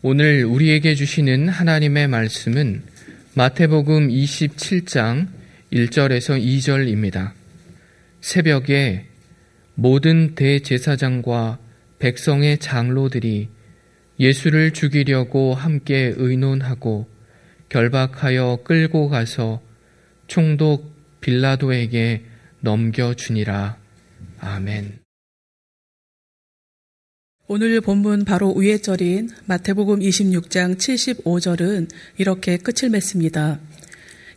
오늘 우리에게 주시는 하나님의 말씀은 마태복음 27장 1절에서 2절입니다. 새벽에 모든 대제사장과 백성의 장로들이 예수를 죽이려고 함께 의논하고 결박하여 끌고 가서 총독 빌라도에게 넘겨주니라. 아멘. 오늘 본문 바로 위에 절인 마태복음 26장 75절은 이렇게 끝을 맺습니다.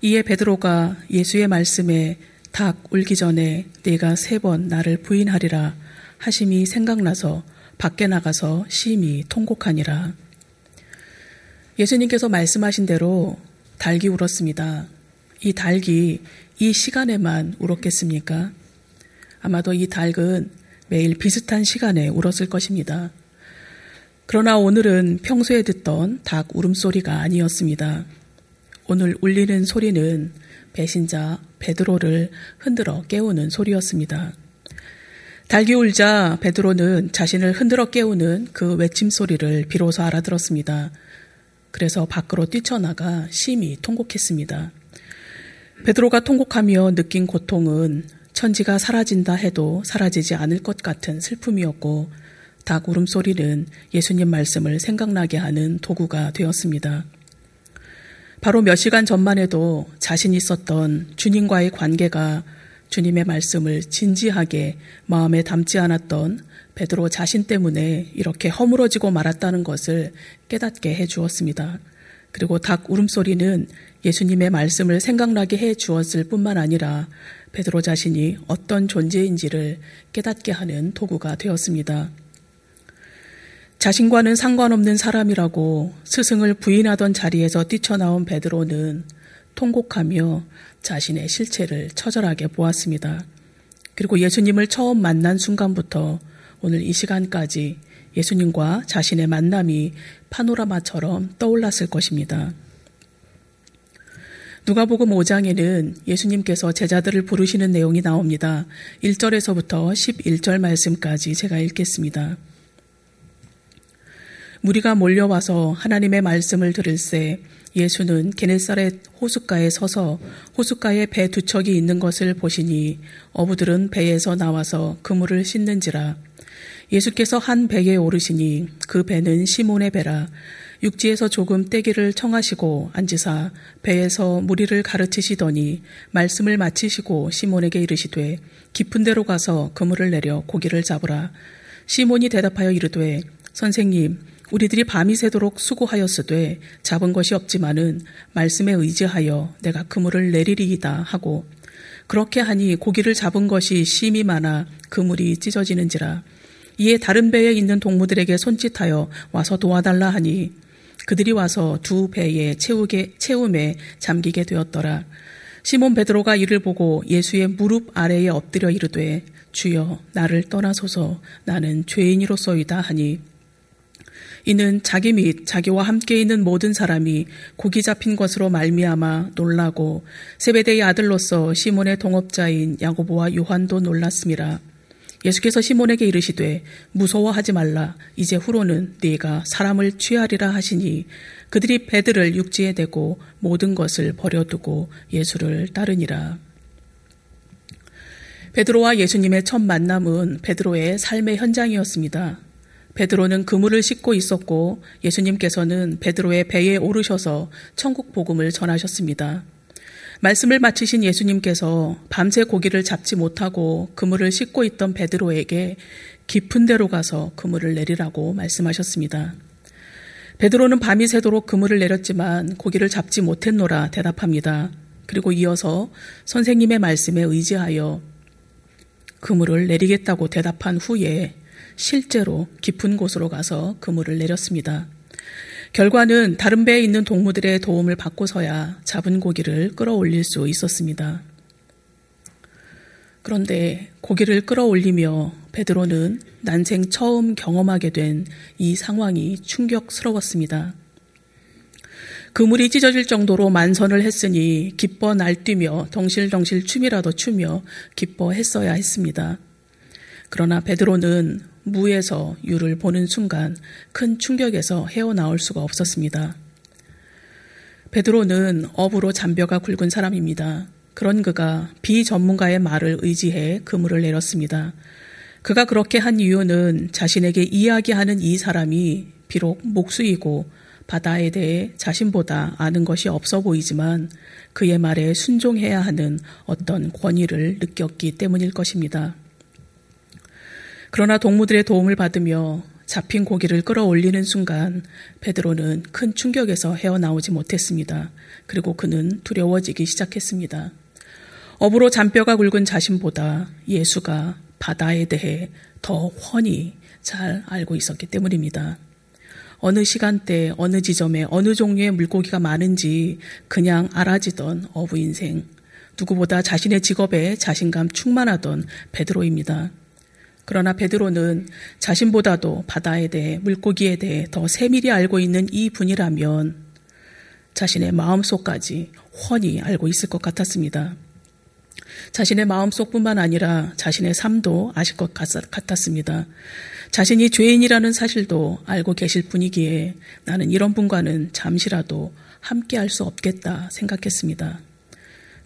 이에 베드로가 예수의 말씀에 닭 울기 전에 네가 세 번 나를 부인하리라 하심이 생각나서 밖에 나가서 심히 통곡하니라. 예수님께서 말씀하신 대로 닭이 울었습니다. 이 닭이 이 시간에만 울었겠습니까? 아마도 이 닭은 매일 비슷한 시간에 울었을 것입니다. 그러나 오늘은 평소에 듣던 닭 울음소리가 아니었습니다. 오늘 울리는 소리는 배신자 베드로를 흔들어 깨우는 소리였습니다. 닭이 울자 베드로는 자신을 흔들어 깨우는 그 외침 소리를 비로소 알아들었습니다. 그래서 밖으로 뛰쳐나가 심히 통곡했습니다. 베드로가 통곡하며 느낀 고통은 천지가 사라진다 해도 사라지지 않을 것 같은 슬픔이었고 닭 울음소리는 예수님 말씀을 생각나게 하는 도구가 되었습니다. 바로 몇 시간 전만 해도 자신 있었던 주님과의 관계가 주님의 말씀을 진지하게 마음에 담지 않았던 베드로 자신 때문에 이렇게 허물어지고 말았다는 것을 깨닫게 해 주었습니다. 그리고 닭 울음소리는 예수님의 말씀을 생각나게 해 주었을 뿐만 아니라 베드로 자신이 어떤 존재인지를 깨닫게 하는 도구가 되었습니다. 자신과는 상관없는 사람이라고 스승을 부인하던 자리에서 뛰쳐나온 베드로는 통곡하며 자신의 실체를 처절하게 보았습니다. 그리고 예수님을 처음 만난 순간부터 오늘 이 시간까지 예수님과 자신의 만남이 파노라마처럼 떠올랐을 것입니다. 누가복음 5장에는 예수님께서 제자들을 부르시는 내용이 나옵니다. 1절에서부터 11절 말씀까지 제가 읽겠습니다. 무리가 몰려와서 하나님의 말씀을 들을새 예수는 게네사렛 호숫가에 서서 호숫가에 배 두 척이 있는 것을 보시니 어부들은 배에서 나와서 그물을 씻는지라 예수께서 한 배에 오르시니 그 배는 시몬의 배라 육지에서 조금 떼기를 청하시고 앉으사 배에서 무리를 가르치시더니 말씀을 마치시고 시몬에게 이르시되 깊은 데로 가서 그물을 내려 고기를 잡으라. 시몬이 대답하여 이르되 선생님 우리들이 밤이 새도록 수고하였으되 잡은 것이 없지만은 말씀에 의지하여 내가 그물을 내리리이다 하고 그렇게 하니 고기를 잡은 것이 심이 많아 그물이 찢어지는지라 이에 다른 배에 있는 동무들에게 손짓하여 와서 도와달라 하니 그들이 와서 두 배에 채우게, 채움에 잠기게 되었더라. 시몬 베드로가 이를 보고 예수의 무릎 아래에 엎드려 이르되 주여 나를 떠나소서 나는 죄인이로소이다 하니 이는 자기 및 자기와 함께 있는 모든 사람이 고기 잡힌 것으로 말미암아 놀라고 세베대의 아들로서 시몬의 동업자인 야고보와 요한도 놀랐습니다. 예수께서 시몬에게 이르시되 무서워하지 말라 이제 후로는 네가 사람을 취하리라 하시니 그들이 배들을 육지에 대고 모든 것을 버려두고 예수를 따르니라. 베드로와 예수님의 첫 만남은 베드로의 삶의 현장이었습니다. 베드로는 그물을 싣고 있었고 예수님께서는 베드로의 배에 오르셔서 천국 복음을 전하셨습니다. 말씀을 마치신 예수님께서 밤새 고기를 잡지 못하고 그물을 싣고 있던 베드로에게 깊은 데로 가서 그물을 내리라고 말씀하셨습니다. 베드로는 밤이 새도록 그물을 내렸지만 고기를 잡지 못했노라 대답합니다. 그리고 이어서 선생님의 말씀에 의지하여 그물을 내리겠다고 대답한 후에 실제로 깊은 곳으로 가서 그물을 내렸습니다. 결과는 다른 배에 있는 동무들의 도움을 받고서야 잡은 고기를 끌어올릴 수 있었습니다. 그런데 고기를 끌어올리며 베드로는 난생 처음 경험하게 된 이 상황이 충격스러웠습니다. 그물이 찢어질 정도로 만선을 했으니 기뻐 날뛰며 덩실덩실 춤이라도 추며 기뻐했어야 했습니다. 그러나 베드로는 무에서 유를 보는 순간 큰 충격에서 헤어나올 수가 없었습니다. 베드로는 업으로 잔뼈가 굵은 사람입니다. 그런 그가 비전문가의 말을 의지해 그물을 내렸습니다. 그가 그렇게 한 이유는 자신에게 이야기하는 이 사람이 비록 목수이고 바다에 대해 자신보다 아는 것이 없어 보이지만 그의 말에 순종해야 하는 어떤 권위를 느꼈기 때문일 것입니다. 그러나 동무들의 도움을 받으며 잡힌 고기를 끌어올리는 순간 베드로는 큰 충격에서 헤어나오지 못했습니다. 그리고 그는 두려워지기 시작했습니다. 업으로 잔뼈가 굵은 자신보다 예수가 바다에 대해 더 훤히 잘 알고 있었기 때문입니다. 어느 시간대, 어느 지점에 어느 종류의 물고기가 많은지 그냥 알아지던 어부 인생. 누구보다 자신의 직업에 자신감 충만하던 베드로입니다. 그러나 베드로는 자신보다도 바다에 대해 물고기에 대해 더 세밀히 알고 있는 이 분이라면 자신의 마음속까지 훤히 알고 있을 것 같았습니다. 자신의 마음속뿐만 아니라 자신의 삶도 아실 것 같았습니다. 자신이 죄인이라는 사실도 알고 계실 분이기에 나는 이런 분과는 잠시라도 함께 할 수 없겠다 생각했습니다.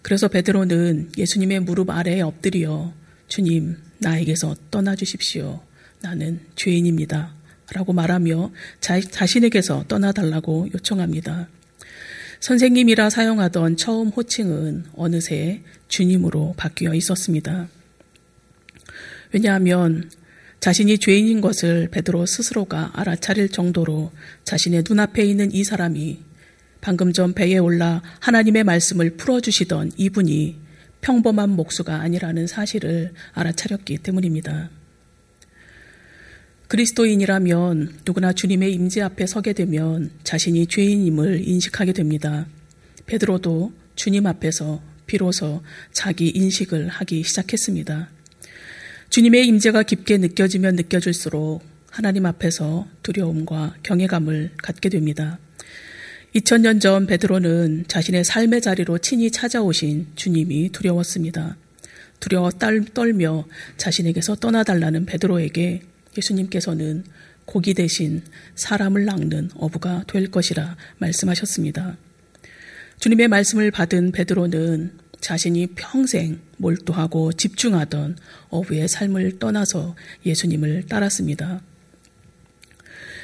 그래서 베드로는 예수님의 무릎 아래에 엎드려 주님, 나에게서 떠나 주십시오. 나는 죄인입니다. 라고 말하며 자, 자신에게서 떠나달라고 요청합니다. 선생님이라 사용하던 처음 호칭은 어느새 주님으로 바뀌어 있었습니다. 왜냐하면 자신이 죄인인 것을 베드로 스스로가 알아차릴 정도로 자신의 눈앞에 있는 이 사람이 방금 전 배에 올라 하나님의 말씀을 풀어주시던 이분이 평범한 목수가 아니라는 사실을 알아차렸기 때문입니다. 그리스도인이라면 누구나 주님의 임재 앞에 서게 되면 자신이 죄인임을 인식하게 됩니다. 베드로도 주님 앞에서 비로소 자기 인식을 하기 시작했습니다. 주님의 임재가 깊게 느껴지면 느껴질수록 하나님 앞에서 두려움과 경외감을 갖게 됩니다. 2000년 전 베드로는 자신의 삶의 자리로 친히 찾아오신 주님이 두려웠습니다. 두려워 떨며 자신에게서 떠나달라는 베드로에게 예수님께서는 고기 대신 사람을 낚는 어부가 될 것이라 말씀하셨습니다. 주님의 말씀을 받은 베드로는 자신이 평생 몰두하고 집중하던 어부의 삶을 떠나서 예수님을 따랐습니다.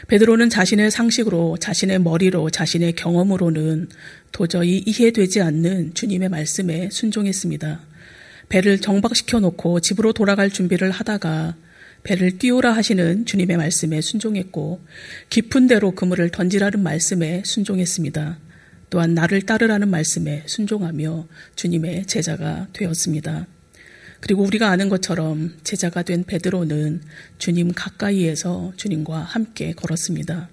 베드로는 자신의 상식으로, 자신의 머리로, 자신의 경험으로는 도저히 이해되지 않는 주님의 말씀에 순종했습니다. 배를 정박시켜 놓고 집으로 돌아갈 준비를 하다가 배를 띄우라 하시는 주님의 말씀에 순종했고 깊은 데로 그물을 던지라는 말씀에 순종했습니다. 또한 나를 따르라는 말씀에 순종하며 주님의 제자가 되었습니다. 그리고 우리가 아는 것처럼 제자가 된 베드로는 주님 가까이에서 주님과 함께 걸었습니다.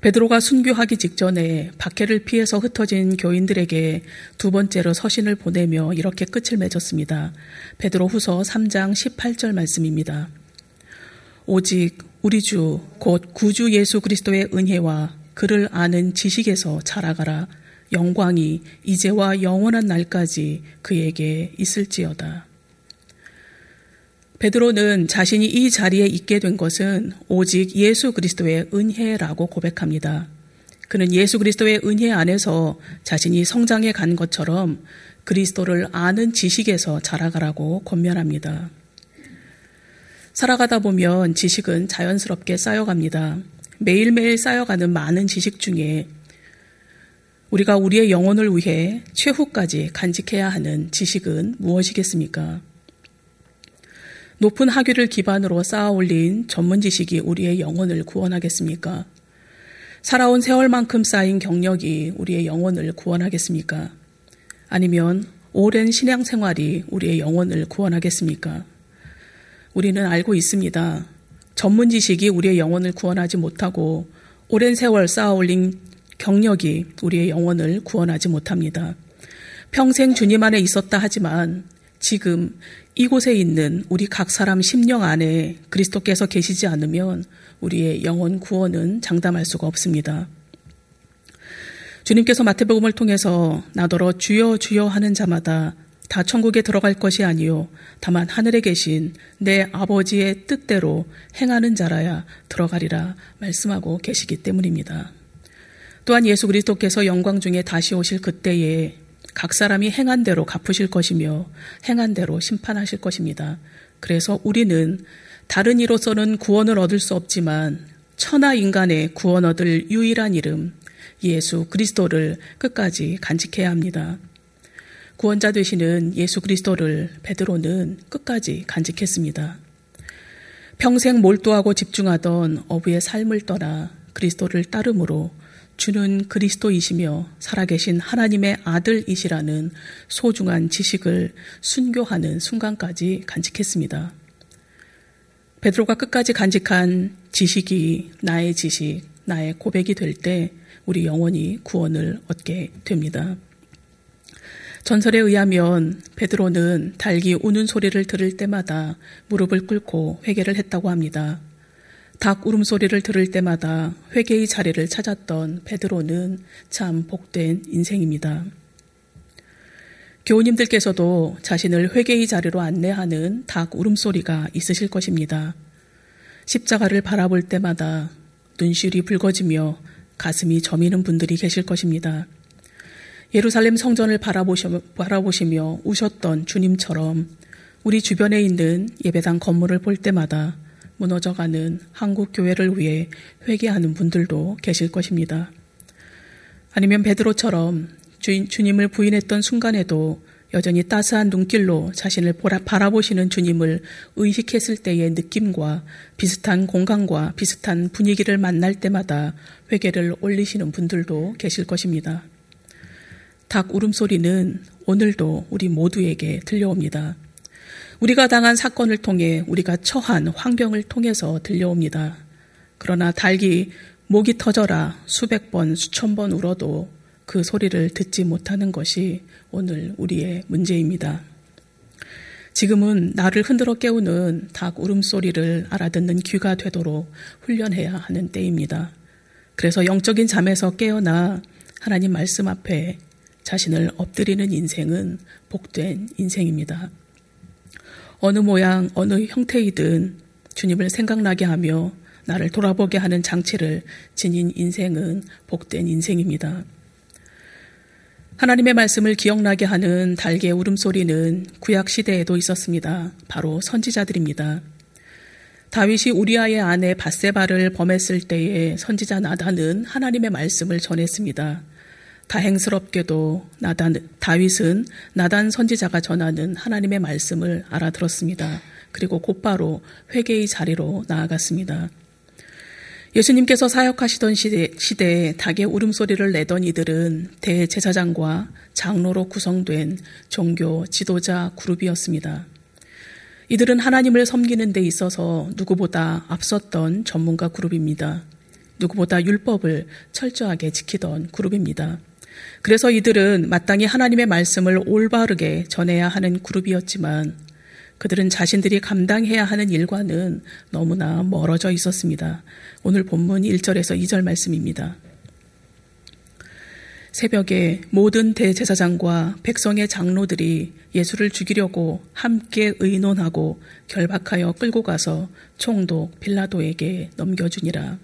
베드로가 순교하기 직전에 박해를 피해서 흩어진 교인들에게 두 번째로 서신을 보내며 이렇게 끝을 맺었습니다. 베드로 후서 3장 18절 말씀입니다. 오직 우리 주, 곧 구주 예수 그리스도의 은혜와 그를 아는 지식에서 자라가라. 영광이 이제와 영원한 날까지 그에게 있을지어다. 베드로는 자신이 이 자리에 있게 된 것은 오직 예수 그리스도의 은혜라고 고백합니다. 그는 예수 그리스도의 은혜 안에서 자신이 성장해 간 것처럼 그리스도를 아는 지식에서 자라가라고 권면합니다. 살아가다 보면 지식은 자연스럽게 쌓여갑니다. 매일매일 쌓여가는 많은 지식 중에 우리가 우리의 영혼을 위해 최후까지 간직해야 하는 지식은 무엇이겠습니까? 높은 학위를 기반으로 쌓아 올린 전문 지식이 우리의 영혼을 구원하겠습니까? 살아온 세월만큼 쌓인 경력이 우리의 영혼을 구원하겠습니까? 아니면 오랜 신앙 생활이 우리의 영혼을 구원하겠습니까? 우리는 알고 있습니다. 전문 지식이 우리의 영혼을 구원하지 못하고 오랜 세월 쌓아 올린 경력이 우리의 영혼을 구원하지 못합니다. 평생 주님 안에 있었다 하지만 지금 이곳에 있는 우리 각 사람 심령 안에 그리스도께서 계시지 않으면 우리의 영혼 구원은 장담할 수가 없습니다. 주님께서 마태복음을 통해서 나더러 주여 주여 하는 자마다 다 천국에 들어갈 것이 아니요 다만 하늘에 계신 내 아버지의 뜻대로 행하는 자라야 들어가리라 말씀하고 계시기 때문입니다. 또한 예수 그리스도께서 영광 중에 다시 오실 그때에 각 사람이 행한 대로 갚으실 것이며 행한 대로 심판하실 것입니다. 그래서 우리는 다른 이로서는 구원을 얻을 수 없지만 천하 인간의 구원 얻을 유일한 이름 예수 그리스도를 끝까지 간직해야 합니다. 구원자 되시는 예수 그리스도를 베드로는 끝까지 간직했습니다. 평생 몰두하고 집중하던 어부의 삶을 떠나 그리스도를 따름으로 주는 그리스도이시며 살아계신 하나님의 아들이시라는 소중한 지식을 순교하는 순간까지 간직했습니다. 베드로가 끝까지 간직한 지식이 나의 지식, 나의 고백이 될 때 우리 영원히 구원을 얻게 됩니다. 전설에 의하면 베드로는 닭이 우는 소리를 들을 때마다 무릎을 꿇고 회개를 했다고 합니다. 닭 울음소리를 들을 때마다 회개의 자리를 찾았던 베드로는 참 복된 인생입니다. 교우님들께서도 자신을 회개의 자리로 안내하는 닭 울음소리가 있으실 것입니다. 십자가를 바라볼 때마다 눈시울이 붉어지며 가슴이 저미는 분들이 계실 것입니다. 예루살렘 성전을 바라보시며 우셨던 주님처럼 우리 주변에 있는 예배당 건물을 볼 때마다 무너져가는 한국 교회를 위해 회개하는 분들도 계실 것입니다. 아니면 베드로처럼 주인, 주님을 부인했던 순간에도 여전히 따스한 눈길로 자신을 보라, 바라보시는 주님을 의식했을 때의 느낌과 비슷한 공간과 비슷한 분위기를 만날 때마다 회개를 올리시는 분들도 계실 것입니다. 닭 울음소리는 오늘도 우리 모두에게 들려옵니다. 우리가 당한 사건을 통해 우리가 처한 환경을 통해서 들려옵니다. 그러나 닭이 목이 터져라 수백 번, 수천 번 울어도 그 소리를 듣지 못하는 것이 오늘 우리의 문제입니다. 지금은 나를 흔들어 깨우는 닭 울음소리를 알아듣는 귀가 되도록 훈련해야 하는 때입니다. 그래서 영적인 잠에서 깨어나 하나님 말씀 앞에 자신을 엎드리는 인생은 복된 인생입니다. 어느 모양, 어느 형태이든 주님을 생각나게 하며 나를 돌아보게 하는 장치를 지닌 인생은 복된 인생입니다. 하나님의 말씀을 기억나게 하는 달개 울음소리는 구약 시대에도 있었습니다. 바로 선지자들입니다. 다윗이 우리아의 아내 바세바를 범했을 때에 선지자 나단은 하나님의 말씀을 전했습니다. 다행스럽게도 나단, 다윗은 나단 선지자가 전하는 하나님의 말씀을 알아들었습니다. 그리고 곧바로 회개의 자리로 나아갔습니다. 예수님께서 사역하시던 시대, 시대에 닭의 울음소리를 내던 이들은 대제사장과 장로로 구성된 종교 지도자 그룹이었습니다. 이들은 하나님을 섬기는 데 있어서 누구보다 앞섰던 전문가 그룹입니다. 누구보다 율법을 철저하게 지키던 그룹입니다. 그래서 이들은 마땅히 하나님의 말씀을 올바르게 전해야 하는 그룹이었지만 그들은 자신들이 감당해야 하는 일과는 너무나 멀어져 있었습니다. 오늘 본문 1절에서 2절 말씀입니다. 새벽에 모든 대제사장과 백성의 장로들이 예수를 죽이려고 함께 의논하고 결박하여 끌고 가서 총독 빌라도에게 넘겨주니라.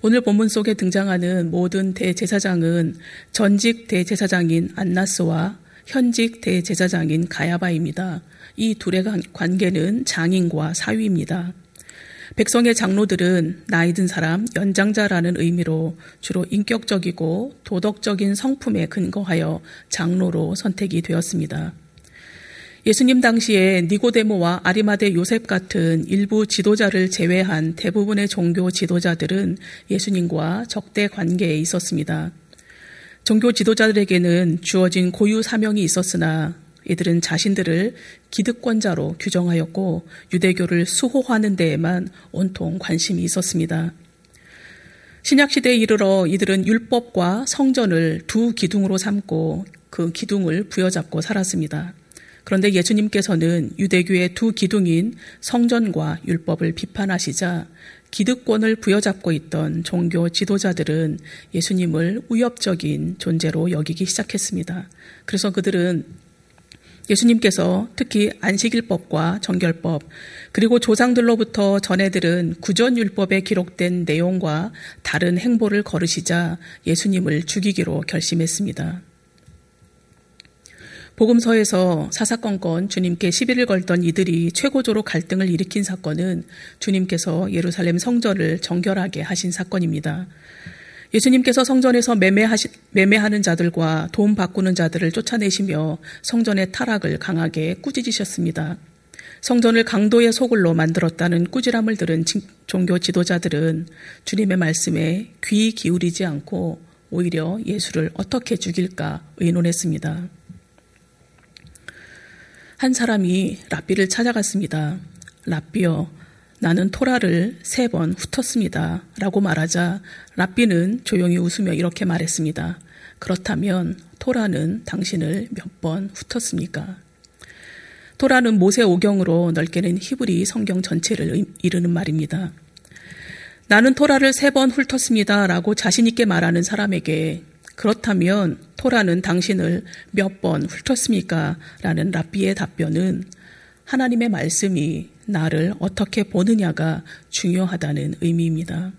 오늘 본문 속에 등장하는 모든 대제사장은 전직 대제사장인 안나스와 현직 대제사장인 가야바입니다. 이 둘의 관계는 장인과 사위입니다. 백성의 장로들은 나이 든 사람, 연장자라는 의미로 주로 인격적이고 도덕적인 성품에 근거하여 장로로 선택이 되었습니다. 예수님 당시에 니고데모와 아리마데 요셉 같은 일부 지도자를 제외한 대부분의 종교 지도자들은 예수님과 적대 관계에 있었습니다. 종교 지도자들에게는 주어진 고유 사명이 있었으나 이들은 자신들을 기득권자로 규정하였고 유대교를 수호하는 데에만 온통 관심이 있었습니다. 신약시대에 이르러 이들은 율법과 성전을 두 기둥으로 삼고 그 기둥을 부여잡고 살았습니다. 그런데 예수님께서는 유대교의 두 기둥인 성전과 율법을 비판하시자 기득권을 부여잡고 있던 종교 지도자들은 예수님을 위협적인 존재로 여기기 시작했습니다. 그래서 그들은 예수님께서 특히 안식일법과 정결법 그리고 조상들로부터 전해들은 구전율법에 기록된 내용과 다른 행보를 거르시자 예수님을 죽이기로 결심했습니다. 복음서에서 사사건건 주님께 시비를 걸던 이들이 최고조로 갈등을 일으킨 사건은 주님께서 예루살렘 성전을 정결하게 하신 사건입니다. 예수님께서 성전에서 매매하시, 매매하는 자들과 돈 바꾸는 자들을 쫓아내시며 성전의 타락을 강하게 꾸짖으셨습니다. 성전을 강도의 소굴로 만들었다는 꾸지람을 들은 종교 지도자들은 주님의 말씀에 귀 기울이지 않고 오히려 예수를 어떻게 죽일까 의논했습니다. 한 사람이 랍비를 찾아갔습니다. 랍비여, 나는 토라를 세 번 훑었습니다. 라고 말하자 랍비는 조용히 웃으며 이렇게 말했습니다. 그렇다면 토라는 당신을 몇 번 훑었습니까? 토라는 모세 오경으로 넓게는 히브리 성경 전체를 이르는 말입니다. 나는 토라를 세 번 훑었습니다. 라고 자신있게 말하는 사람에게 그렇다면 토라는 당신을 몇 번 훑었습니까? 라는 랍비의 답변은 하나님의 말씀이 나를 어떻게 보느냐가 중요하다는 의미입니다.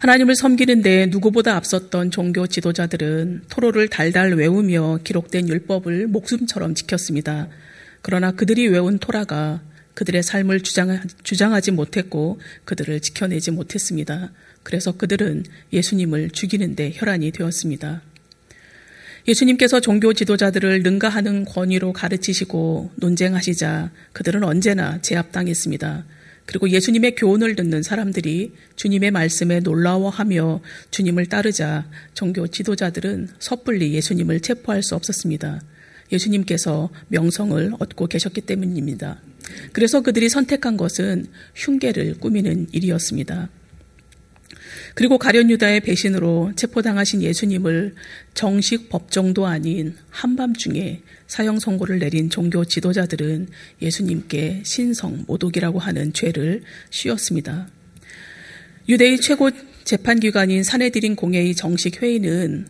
하나님을 섬기는데 누구보다 앞섰던 종교 지도자들은 토로를 달달 외우며 기록된 율법을 목숨처럼 지켰습니다. 그러나 그들이 외운 토라가 그들의 삶을 주장하지 못했고 그들을 지켜내지 못했습니다. 그래서 그들은 예수님을 죽이는데 혈안이 되었습니다. 예수님께서 종교 지도자들을 능가하는 권위로 가르치시고 논쟁하시자 그들은 언제나 제압당했습니다. 그리고 예수님의 교훈을 듣는 사람들이 주님의 말씀에 놀라워하며 주님을 따르자 종교 지도자들은 섣불리 예수님을 체포할 수 없었습니다. 예수님께서 명성을 얻고 계셨기 때문입니다. 그래서 그들이 선택한 것은 흉계를 꾸미는 일이었습니다. 그리고 가련 유다의 배신으로 체포당하신 예수님을 정식 법정도 아닌 한밤중에 사형 선고를 내린 종교 지도자들은 예수님께 신성 모독이라고 하는 죄를 씌웠습니다. 유대의 최고 재판기관인 사내들인 공회의 정식 회의는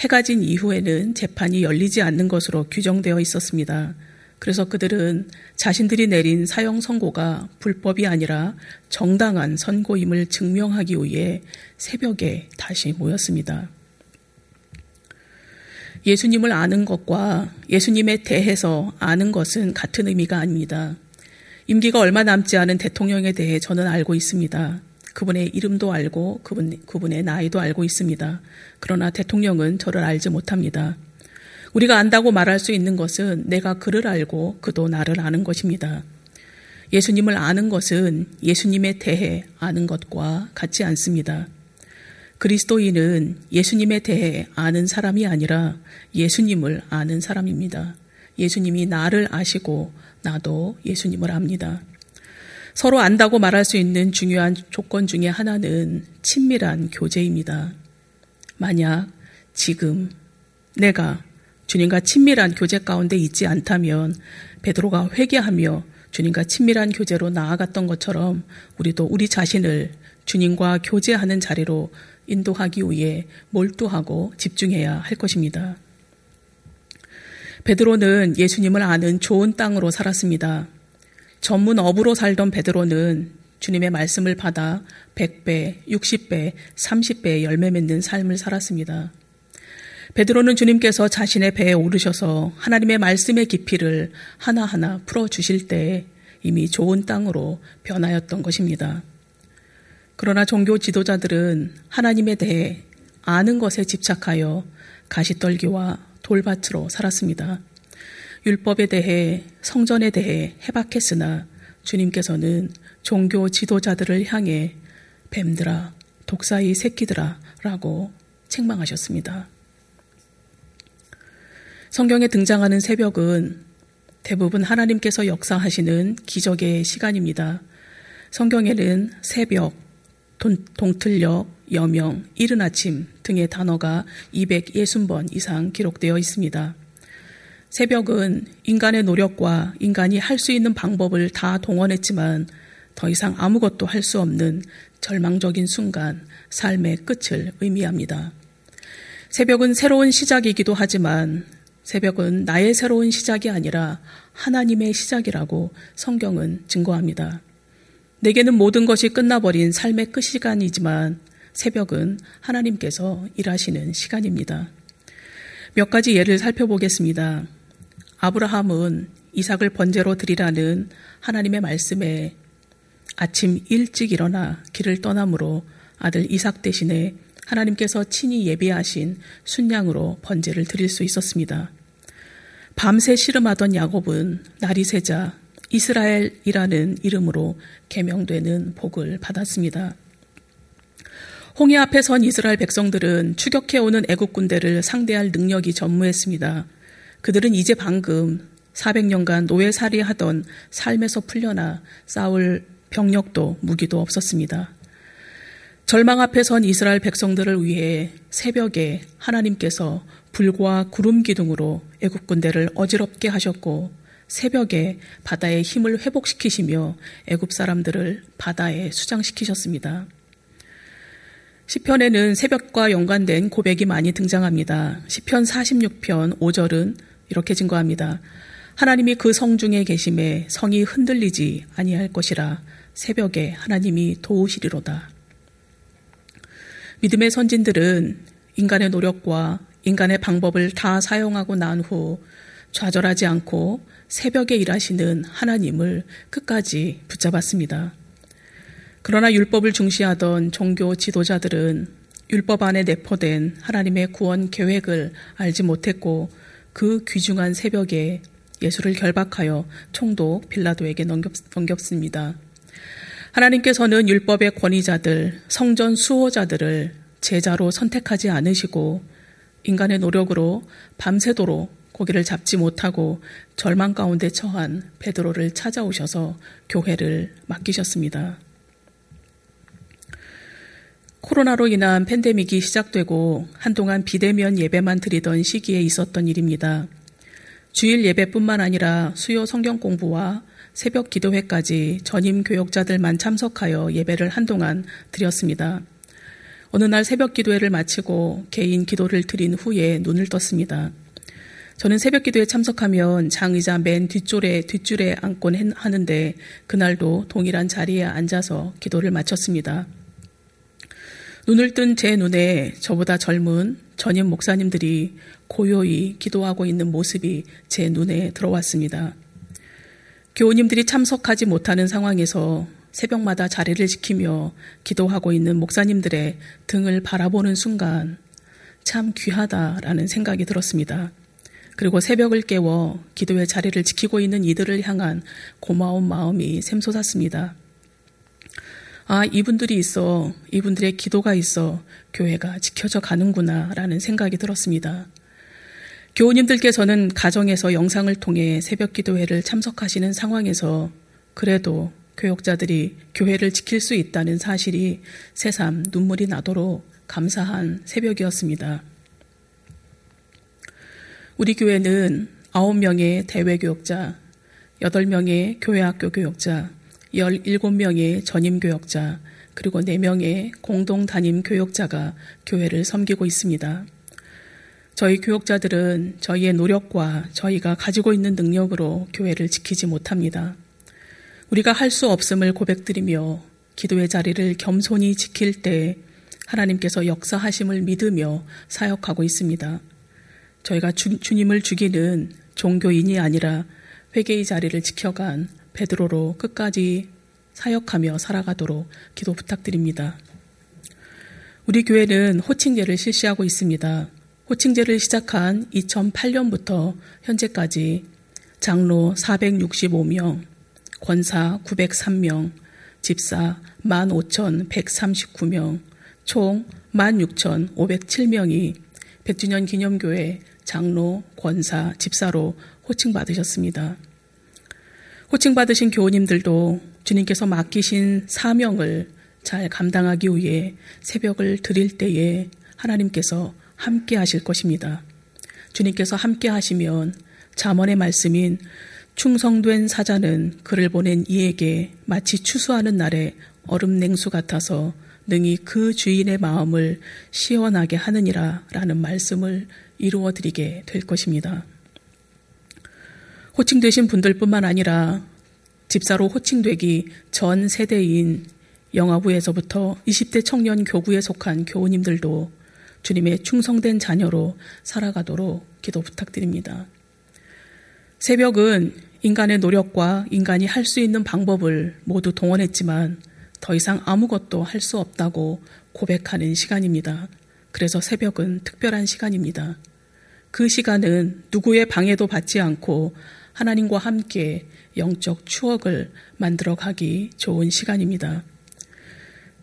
해가 진 이후에는 재판이 열리지 않는 것으로 규정되어 있었습니다. 그래서 그들은 자신들이 내린 사형 선고가 불법이 아니라 정당한 선고임을 증명하기 위해 새벽에 다시 모였습니다. 예수님을 아는 것과 예수님에 대해서 아는 것은 같은 의미가 아닙니다. 임기가 얼마 남지 않은 대통령에 대해 저는 알고 있습니다. 그분의 이름도 알고 그분, 그분의 나이도 알고 있습니다. 그러나 대통령은 저를 알지 못합니다. 우리가 안다고 말할 수 있는 것은 내가 그를 알고 그도 나를 아는 것입니다. 예수님을 아는 것은 예수님에 대해 아는 것과 같지 않습니다. 그리스도인은 예수님에 대해 아는 사람이 아니라 예수님을 아는 사람입니다. 예수님이 나를 아시고 나도 예수님을 압니다. 서로 안다고 말할 수 있는 중요한 조건 중의 하나는 친밀한 교제입니다. 만약 지금 내가 주님과 친밀한 교제 가운데 있지 않다면 베드로가 회개하며 주님과 친밀한 교제로 나아갔던 것처럼 우리도 우리 자신을 주님과 교제하는 자리로 인도하기 위해 몰두하고 집중해야 할 것입니다. 베드로는 예수님을 아는 좋은 땅으로 살았습니다. 전문 업으로 살던 베드로는 주님의 말씀을 받아 100배, 60배, 30배의 열매 맺는 삶을 살았습니다. 베드로는 주님께서 자신의 배에 오르셔서 하나님의 말씀의 깊이를 하나하나 풀어 주실 때 이미 좋은 땅으로 변하였던 것입니다. 그러나 종교 지도자들은 하나님에 대해 아는 것에 집착하여 가시떨기와 돌밭으로 살았습니다. 율법에 대해 성전에 대해 해박했으나 주님께서는 종교 지도자들을 향해 뱀들아, 독사의 새끼들아 라고 책망하셨습니다. 성경에 등장하는 새벽은 대부분 하나님께서 역사하시는 기적의 시간입니다. 성경에는 새벽, 동틀녘, 여명, 이른 아침 등의 단어가 260번 이상 기록되어 있습니다. 새벽은 인간의 노력과 인간이 할 수 있는 방법을 다 동원했지만 더 이상 아무것도 할 수 없는 절망적인 순간, 삶의 끝을 의미합니다. 새벽은 새로운 시작이기도 하지만 새벽은 나의 새로운 시작이 아니라 하나님의 시작이라고 성경은 증거합니다. 내게는 모든 것이 끝나버린 삶의 끝 시간이지만 새벽은 하나님께서 일하시는 시간입니다. 몇 가지 예를 살펴보겠습니다. 아브라함은 이삭을 번제로 드리라는 하나님의 말씀에 아침 일찍 일어나 길을 떠나므로 아들 이삭 대신에 하나님께서 친히 예비하신 순양으로 번제를 드릴 수 있었습니다. 밤새 씨름하던 야곱은 날이 새자 이스라엘이라는 이름으로 개명되는 복을 받았습니다. 홍해 앞에 선 이스라엘 백성들은 추격해오는 애국 군대를 상대할 능력이 전무했습니다. 그들은 이제 방금 400년간 노예살이 하던 삶에서 풀려나 싸울 병력도 무기도 없었습니다. 절망 앞에 선 이스라엘 백성들을 위해 새벽에 하나님께서 불과 구름 기둥으로 애국 군대를 어지럽게 하셨고 새벽에 바다의 힘을 회복시키시며 애굽 사람들을 바다에 수장시키셨습니다. 시편에는 새벽과 연관된 고백이 많이 등장합니다. 시편 46편 5절은 이렇게 증거합니다. 하나님이 그 성 중에 계심에 성이 흔들리지 아니할 것이라 새벽에 하나님이 도우시리로다. 믿음의 선진들은 인간의 노력과 인간의 방법을 다 사용하고 난 후 좌절하지 않고 새벽에 일하시는 하나님을 끝까지 붙잡았습니다. 그러나 율법을 중시하던 종교 지도자들은 율법 안에 내포된 하나님의 구원 계획을 알지 못했고 그 귀중한 새벽에 예수를 결박하여 총독 빌라도에게 넘겼, 넘겼습니다. 하나님께서는 율법의 권위자들, 성전 수호자들을 제자로 선택하지 않으시고 인간의 노력으로 밤새도록 고기를 잡지 못하고 절망 가운데 처한 베드로를 찾아오셔서 교회를 맡기셨습니다. 코로나로 인한 팬데믹이 시작되고 한동안 비대면 예배만 드리던 시기에 있었던 일입니다. 주일 예배뿐만 아니라 수요 성경 공부와 새벽 기도회까지 전임 교역자들만 참석하여 예배를 한동안 드렸습니다. 어느 날 새벽 기도회를 마치고 개인 기도를 드린 후에 눈을 떴습니다. 저는 새벽 기도에 참석하면 장의자 맨 뒷줄에 뒷줄에 앉곤 하는데 그날도 동일한 자리에 앉아서 기도를 마쳤습니다. 눈을 뜬 제 눈에 저보다 젊은 전임 목사님들이 고요히 기도하고 있는 모습이 제 눈에 들어왔습니다. 교우님들이 참석하지 못하는 상황에서 새벽마다 자리를 지키며 기도하고 있는 목사님들의 등을 바라보는 순간 참 귀하다라는 생각이 들었습니다. 그리고 새벽을 깨워 기도의 자리를 지키고 있는 이들을 향한 고마운 마음이 샘솟았습니다. 아, 이분들이 있어, 이분들의 기도가 있어 교회가 지켜져 가는구나 라는 생각이 들었습니다. 교우님들께서는 가정에서 영상을 통해 새벽 기도회를 참석하시는 상황에서 그래도 교역자들이 교회를 지킬 수 있다는 사실이 새삼 눈물이 나도록 감사한 새벽이었습니다. 우리 교회는 9명의 대외 교역자, 8명의 교회 학교 교역자, 17명의 전임 교역자, 그리고 4명의 공동 담임 교역자가 교회를 섬기고 있습니다. 저희 교역자들은 저희의 노력과 저희가 가지고 있는 능력으로 교회를 지키지 못합니다. 우리가 할 수 없음을 고백드리며 기도의 자리를 겸손히 지킬 때 하나님께서 역사하심을 믿으며 사역하고 있습니다. 저희가 주, 주님을 죽이는 종교인이 아니라 회개의 자리를 지켜간 베드로로 끝까지 사역하며 살아가도록 기도 부탁드립니다. 우리 교회는 호칭제를 실시하고 있습니다. 호칭제를 시작한 2008년부터 현재까지 장로 465명, 권사 903명, 집사 15,139명, 총 16,507명이 100주년 기념교회 장로, 권사, 집사로 호칭받으셨습니다. 호칭받으신 교우님들도 주님께서 맡기신 사명을 잘 감당하기 위해 새벽을 드릴 때에 하나님께서 함께 하실 것입니다. 주님께서 함께 하시면 잠언의 말씀인 충성된 사자는 그를 보낸 이에게 마치 추수하는 날에 얼음 냉수 같아서 능히 그 주인의 마음을 시원하게 하느니라 라는 말씀을 이루어 드리게 될 것입니다. 호칭되신 분들뿐만 아니라 집사로 호칭되기 전 세대인 영화부에서부터 20대 청년 교구에 속한 교우님들도 주님의 충성된 자녀로 살아가도록 기도 부탁드립니다. 새벽은 인간의 노력과 인간이 할 수 있는 방법을 모두 동원했지만 더 이상 아무것도 할 수 없다고 고백하는 시간입니다. 그래서 새벽은 특별한 시간입니다. 그 시간은 누구의 방해도 받지 않고 하나님과 함께 영적 추억을 만들어 가기 좋은 시간입니다.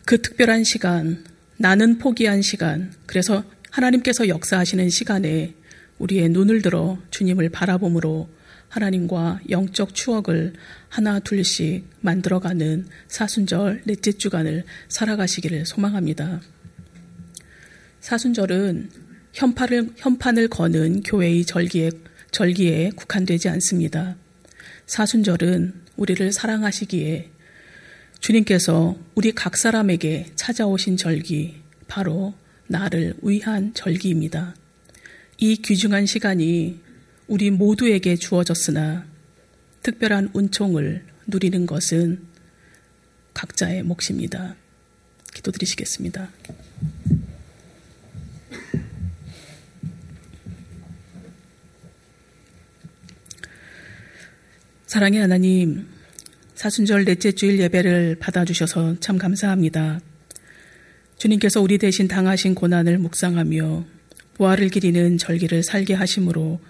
그 특별한 시간, 나는 포기한 시간, 그래서 하나님께서 역사하시는 시간에 우리의 눈을 들어 주님을 바라봄으로 하나님과 영적 추억을 하나 둘씩 만들어가는 사순절 넷째 주간을 살아가시기를 소망합니다. 사순절은 현판을, 현판을 거는 교회의 절기에, 절기에 국한되지 않습니다. 사순절은 우리를 사랑하시기에 주님께서 우리 각 사람에게 찾아오신 절기, 바로 나를 위한 절기입니다. 이 귀중한 시간이 우리 모두에게 주어졌으나 특별한 은총을 누리는 것은 각자의 몫입니다. 기도드리시겠습니다. 사랑의 하나님, 사순절 넷째 주일 예배를 받아주셔서 참 감사합니다. 주님께서 우리 대신 당하신 고난을 묵상하며 부활을 기리는 절기를 살게 하심으로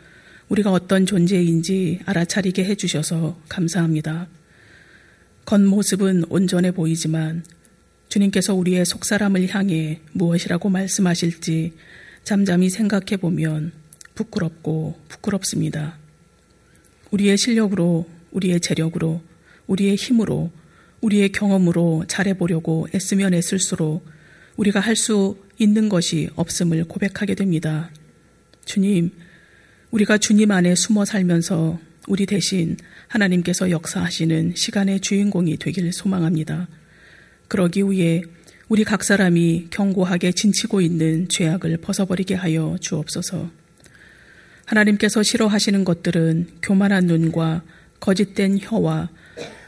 우리가 어떤 존재인지 알아차리게 해주셔서 감사합니다. 겉모습은 온전해 보이지만 주님께서 우리의 속사람을 향해 무엇이라고 말씀하실지 잠잠히 생각해 보면 부끄럽고 부끄럽습니다. 우리의 실력으로, 우리의 재력으로, 우리의 힘으로, 우리의 경험으로 잘해보려고 애쓰면 애쓸수록 우리가 할 수 있는 것이 없음을 고백하게 됩니다. 주님, 우리가 주님 안에 숨어 살면서 우리 대신 하나님께서 역사하시는 시간의 주인공이 되길 소망합니다. 그러기 위해 우리 각 사람이 견고하게 진치고 있는 죄악을 벗어버리게 하여 주옵소서. 하나님께서 싫어하시는 것들은 교만한 눈과 거짓된 혀와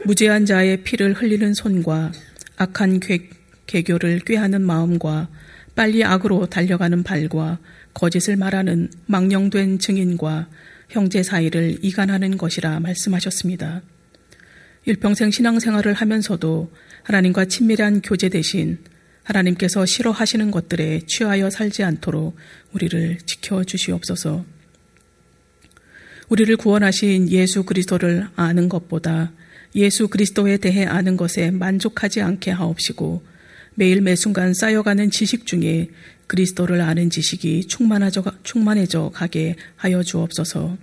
무죄한 자의 피를 흘리는 손과 악한 개, 개교를 꾀하는 마음과 빨리 악으로 달려가는 발과 거짓을 말하는 망령된 증인과 형제 사이를 이간하는 것이라 말씀하셨습니다. 일평생 신앙생활을 하면서도 하나님과 친밀한 교제 대신 하나님께서 싫어하시는 것들에 취하여 살지 않도록 우리를 지켜 주시옵소서. 우리를 구원하신 예수 그리스도를 아는 것보다 예수 그리스도에 대해 아는 것에 만족하지 않게 하옵시고 매일 매순간 쌓여가는 지식 중에 그리스도를 아는 지식이 충만해져, 충만해져 가게 하여 주옵소서.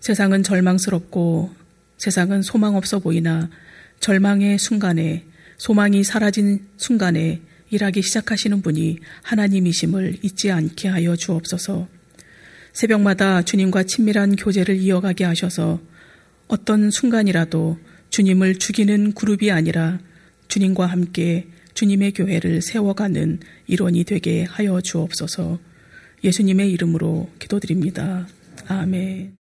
세상은 절망스럽고 세상은 소망 없어 보이나 절망의 순간에 소망이 사라진 순간에 일하기 시작하시는 분이 하나님이심을 잊지 않게 하여 주옵소서. 새벽마다 주님과 친밀한 교제를 이어가게 하셔서 어떤 순간이라도 주님을 죽이는 그룹이 아니라 주님과 함께 주님의 교회를 세워가는 일원이 되게 하여 주옵소서 예수님의 이름으로 기도드립니다. 아멘.